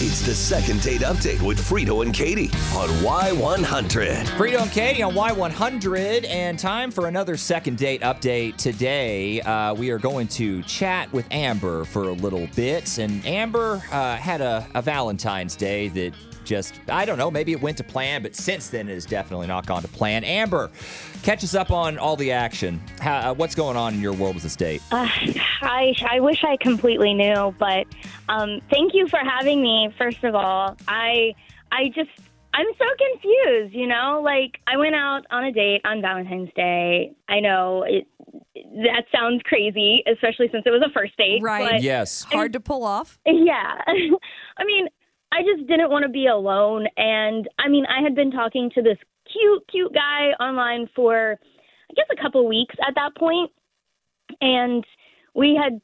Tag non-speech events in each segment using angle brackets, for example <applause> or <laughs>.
It's the second date update with Frito and Katie on Y100. Frito and Katie on Y100, and time for another second date update today. Uh, we are going to chat with Amber for a little bit, and Amber uh, had a, a Valentine's Day that just, I don't know, maybe it went to plan, but since then it has definitely not gone to plan. Amber, catch us up on all the action. How, uh, what's going on in your world with this date? Uh, I I wish I completely knew, but um, thank you for having me. First of all, I I just I'm so confused. You know, like I went out on a date on Valentine's Day. I know it that sounds crazy, especially since it was a first date. Right. but- Yes. Hard to pull off. yeah. <laughs> I mean, I just didn't want to be alone. And I mean, I had been talking to this cute, cute guy online for, I guess, a couple weeks at that point. And we had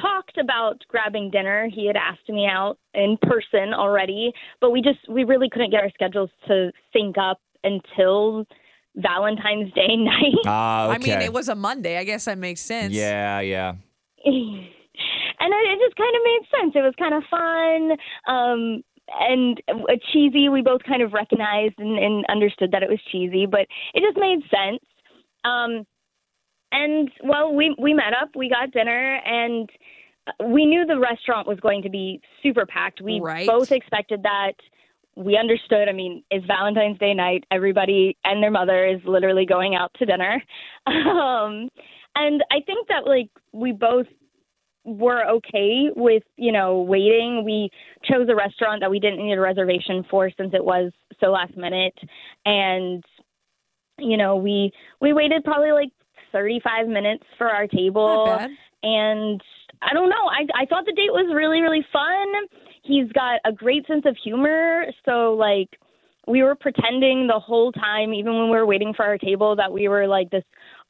talked about grabbing dinner. He had asked me out in person already, but we just, we really couldn't get our schedules to sync up until Valentine's Day <laughs> night. Ah, I mean, it was a Monday. I guess that makes sense. Yeah, yeah. <laughs> and it, it just kind of made sense. It was kind of fun um, and cheesy. We both kind of recognized and, and understood that it was cheesy, but it just made sense. Um, and well, we we met up, we got dinner, and we knew the restaurant was going to be super packed. We Right. both expected that. We understood. I mean, it's Valentine's Day night. Everybody and their mother is literally going out to dinner. <laughs> Um, and I think that like we both were okay with you know waiting. We chose a restaurant that we didn't need a reservation for since it was so last minute, and you know we we waited probably like 35 minutes for our table and I don't know. I I thought the date was really really fun. He's got a great sense of humor, so like we were pretending the whole time, even when we were waiting for our table, that we were like this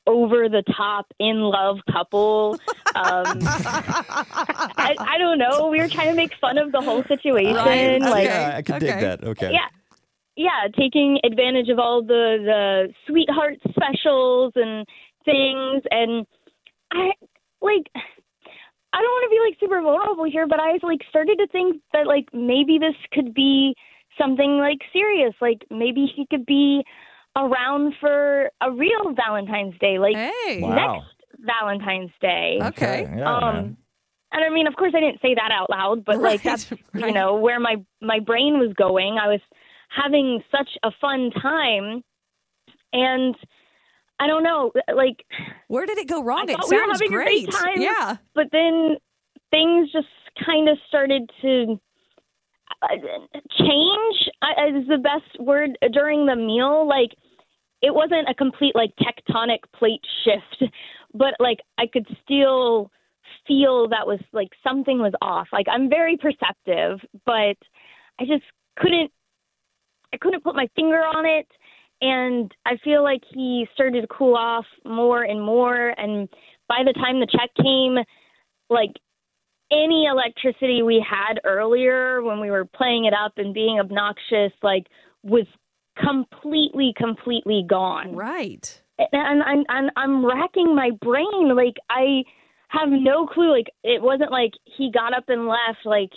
over the top in love couple. <laughs> Um, I, I don't know. We were trying to make fun of the whole situation, Right, like yeah, I could dig that. Okay. yeah, yeah, taking advantage of all the the sweetheart specials and things, and I like. I don't want to be like super vulnerable here, but I like started to think that like maybe this could be something like serious. Like maybe he could be around for a real Valentine's Day, like Hey. Wow. next Valentine's Day. Okay. Yeah, Um, man. and I mean, of course, I didn't say that out loud, but like Right, that's <laughs> you know where my my brain was going. I was having such a fun time, and I don't know, like, Where did it go wrong? It thought we great. time. Yeah. but then things just kind of started to uh, change. I, is the best word during the meal. Like, it wasn't a complete like tectonic plate shift, but like I could still feel that was like something was off. Like I'm very perceptive, but I just couldn't I couldn't put my finger on it and I feel like he started to cool off more and more and by the time the check came like any electricity we had earlier when we were playing it up and being obnoxious like was completely completely gone Right. and I'm I'm I'm racking my brain. Like I have no clue. Like it wasn't like he got up and left. Like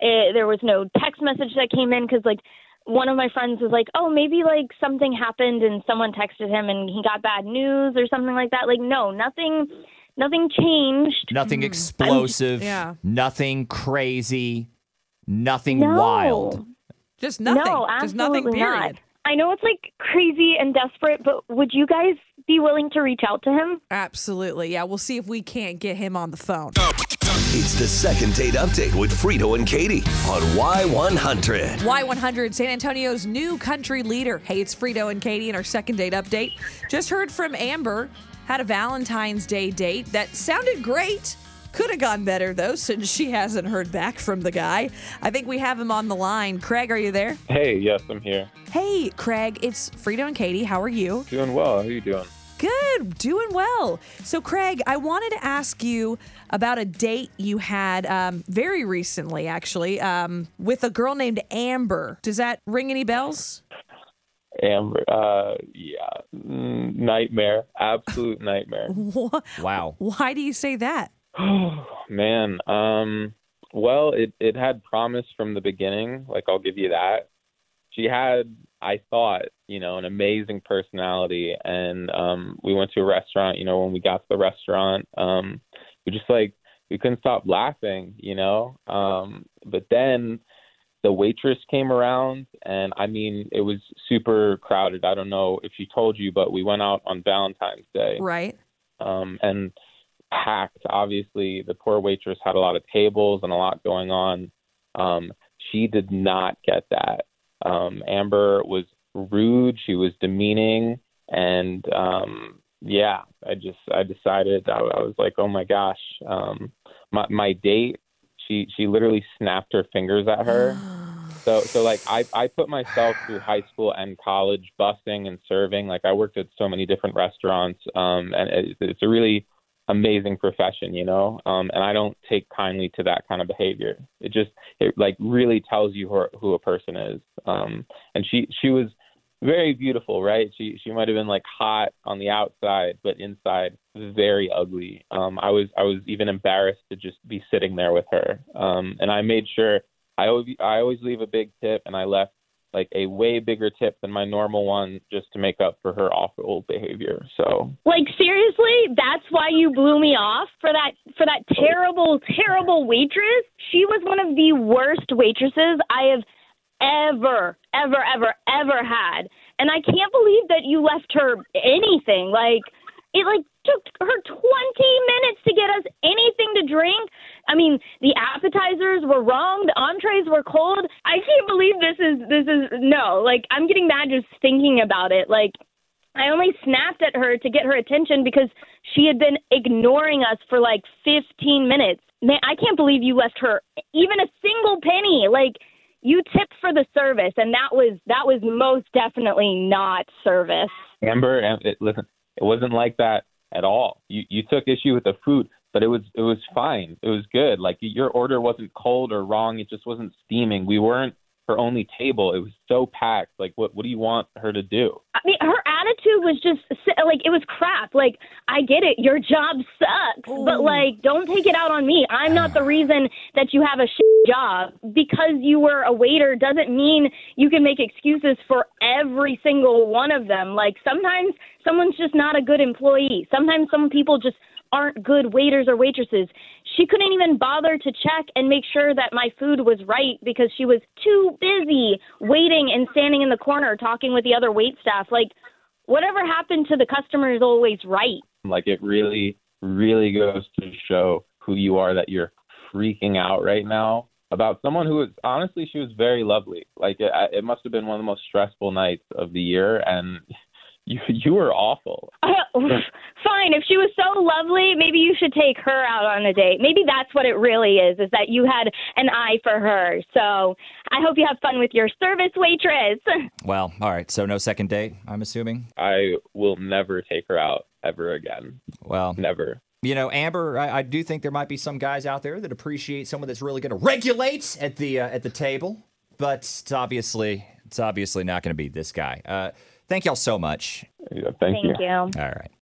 eh, there was no text message that came in because like one of my friends was like, oh maybe like something happened and someone texted him and he got bad news or something like that. Like no, nothing, nothing changed. Nothing mm. explosive. yeah. Nothing crazy. Nothing No. wild. Just nothing. No, Just nothing, absolutely period. not. I know it's like crazy and desperate, but would you guys be willing to reach out to him? Absolutely. Yeah. We'll see if we can't get him on the phone. Oh. It's the second date update with Frito and Katie on Y100. Y100, San Antonio's new country leader. Hey, it's Frito and Katie in our second date update. Just heard from Amber, had a Valentine's Day date that sounded great. Could have gone better though, since she hasn't heard back from the guy. I think we have him on the line. Craig, are you there? Hey, yes, I'm here. Hey, Craig, it's Frito and Katie. How are you? Doing well. How are you doing? Good, doing well. So, Craig, I wanted to ask you about a date you had um, very recently, actually, um, with a girl named Amber. Does that ring any bells? Amber, uh, yeah, mm, nightmare, absolute nightmare. <laughs> Wow. Why do you say that? Oh <sighs> man, um, Well, it it had promise from the beginning. Like I'll give you that. She had, I thought, you know, an amazing personality, and um, we went to a restaurant. You know, when we got to the restaurant, um, we just like we couldn't stop laughing. You know, um, but then the waitress came around, and I mean, it was super crowded. I don't know if she told you, but we went out on Valentine's Day Right. um, and packed. Obviously, the poor waitress had a lot of tables and a lot going on. Um, she did not get that. Um, Amber was rude. She was demeaning, and um, yeah, I just I decided I, I was like, oh my gosh, um, my my date. She she literally snapped her fingers at her. <sighs> So so like I I put myself through high school and college busing and serving. Like I worked at so many different restaurants, um, and it, it's a really amazing profession, you know. Um, and I don't take kindly to that kind of behavior. It just it like really tells you who who a person is. Um, and she she was very beautiful, right? She she might have been like hot on the outside, but inside very ugly. Um, I was I was even embarrassed to just be sitting there with her. Um, and I made sure I always I always leave a big tip, and I left like a way bigger tip than my normal one just to make up for her awful behavior. So Like seriously, that's why you blew me off for that for that terrible, terrible waitress. She was one of the worst waitresses I have ever, ever, ever, ever had. And I can't believe that you left her anything. Like it like took her 20 minutes to get us anything to drink. I mean, the appetizers were wrong, the entrees were cold. I can't believe this is this is no. Like I'm getting mad just thinking about it. Like I only snapped at her to get her attention because she had been ignoring us for like 15 minutes. Man, I can't believe you left her even a single penny. Like you tipped for the service, and that was that was most definitely not service. Amber, it, listen, it wasn't like that at all. You you took issue with the food, but it was it was fine. It was good. Like your order wasn't cold or wrong. It just wasn't steaming. We weren't her only table. It was so packed. Like what what do you want her to do? I mean, her attitude was just like it was crap. Like, I get it, your job sucks, but like, don't take it out on me. I'm not the reason that you have a shit job. Because you were a waiter doesn't mean you can make excuses for every single one of them. Like, sometimes someone's just not a good employee. Sometimes some people just aren't good waiters or waitresses. She couldn't even bother to check and make sure that my food was right because she was too busy waiting and standing in the corner talking with the other wait staff. Like, whatever happened to the customer is always right. Like it really really goes to show who you are that you're freaking out right now about someone who was honestly she was very lovely. Like it, it must have been one of the most stressful nights of the year and <laughs> you you were awful. <laughs> Fine, if she was so lovely, maybe you should take her out on a date. Maybe that's what it really is, is that you had an eye for her. So I hope you have fun with your service waitress. <laughs> Well, all right. So no second date, I'm assuming. I will never take her out ever again. Well, Never. You know, Amber, I, I do think there might be some guys out there that appreciate someone that's really going to regulate at the uh, at the table, but it's obviously it's obviously not going to be this guy. Uh, thank y'all so much. Yeah, thank, you. Thank you. All right.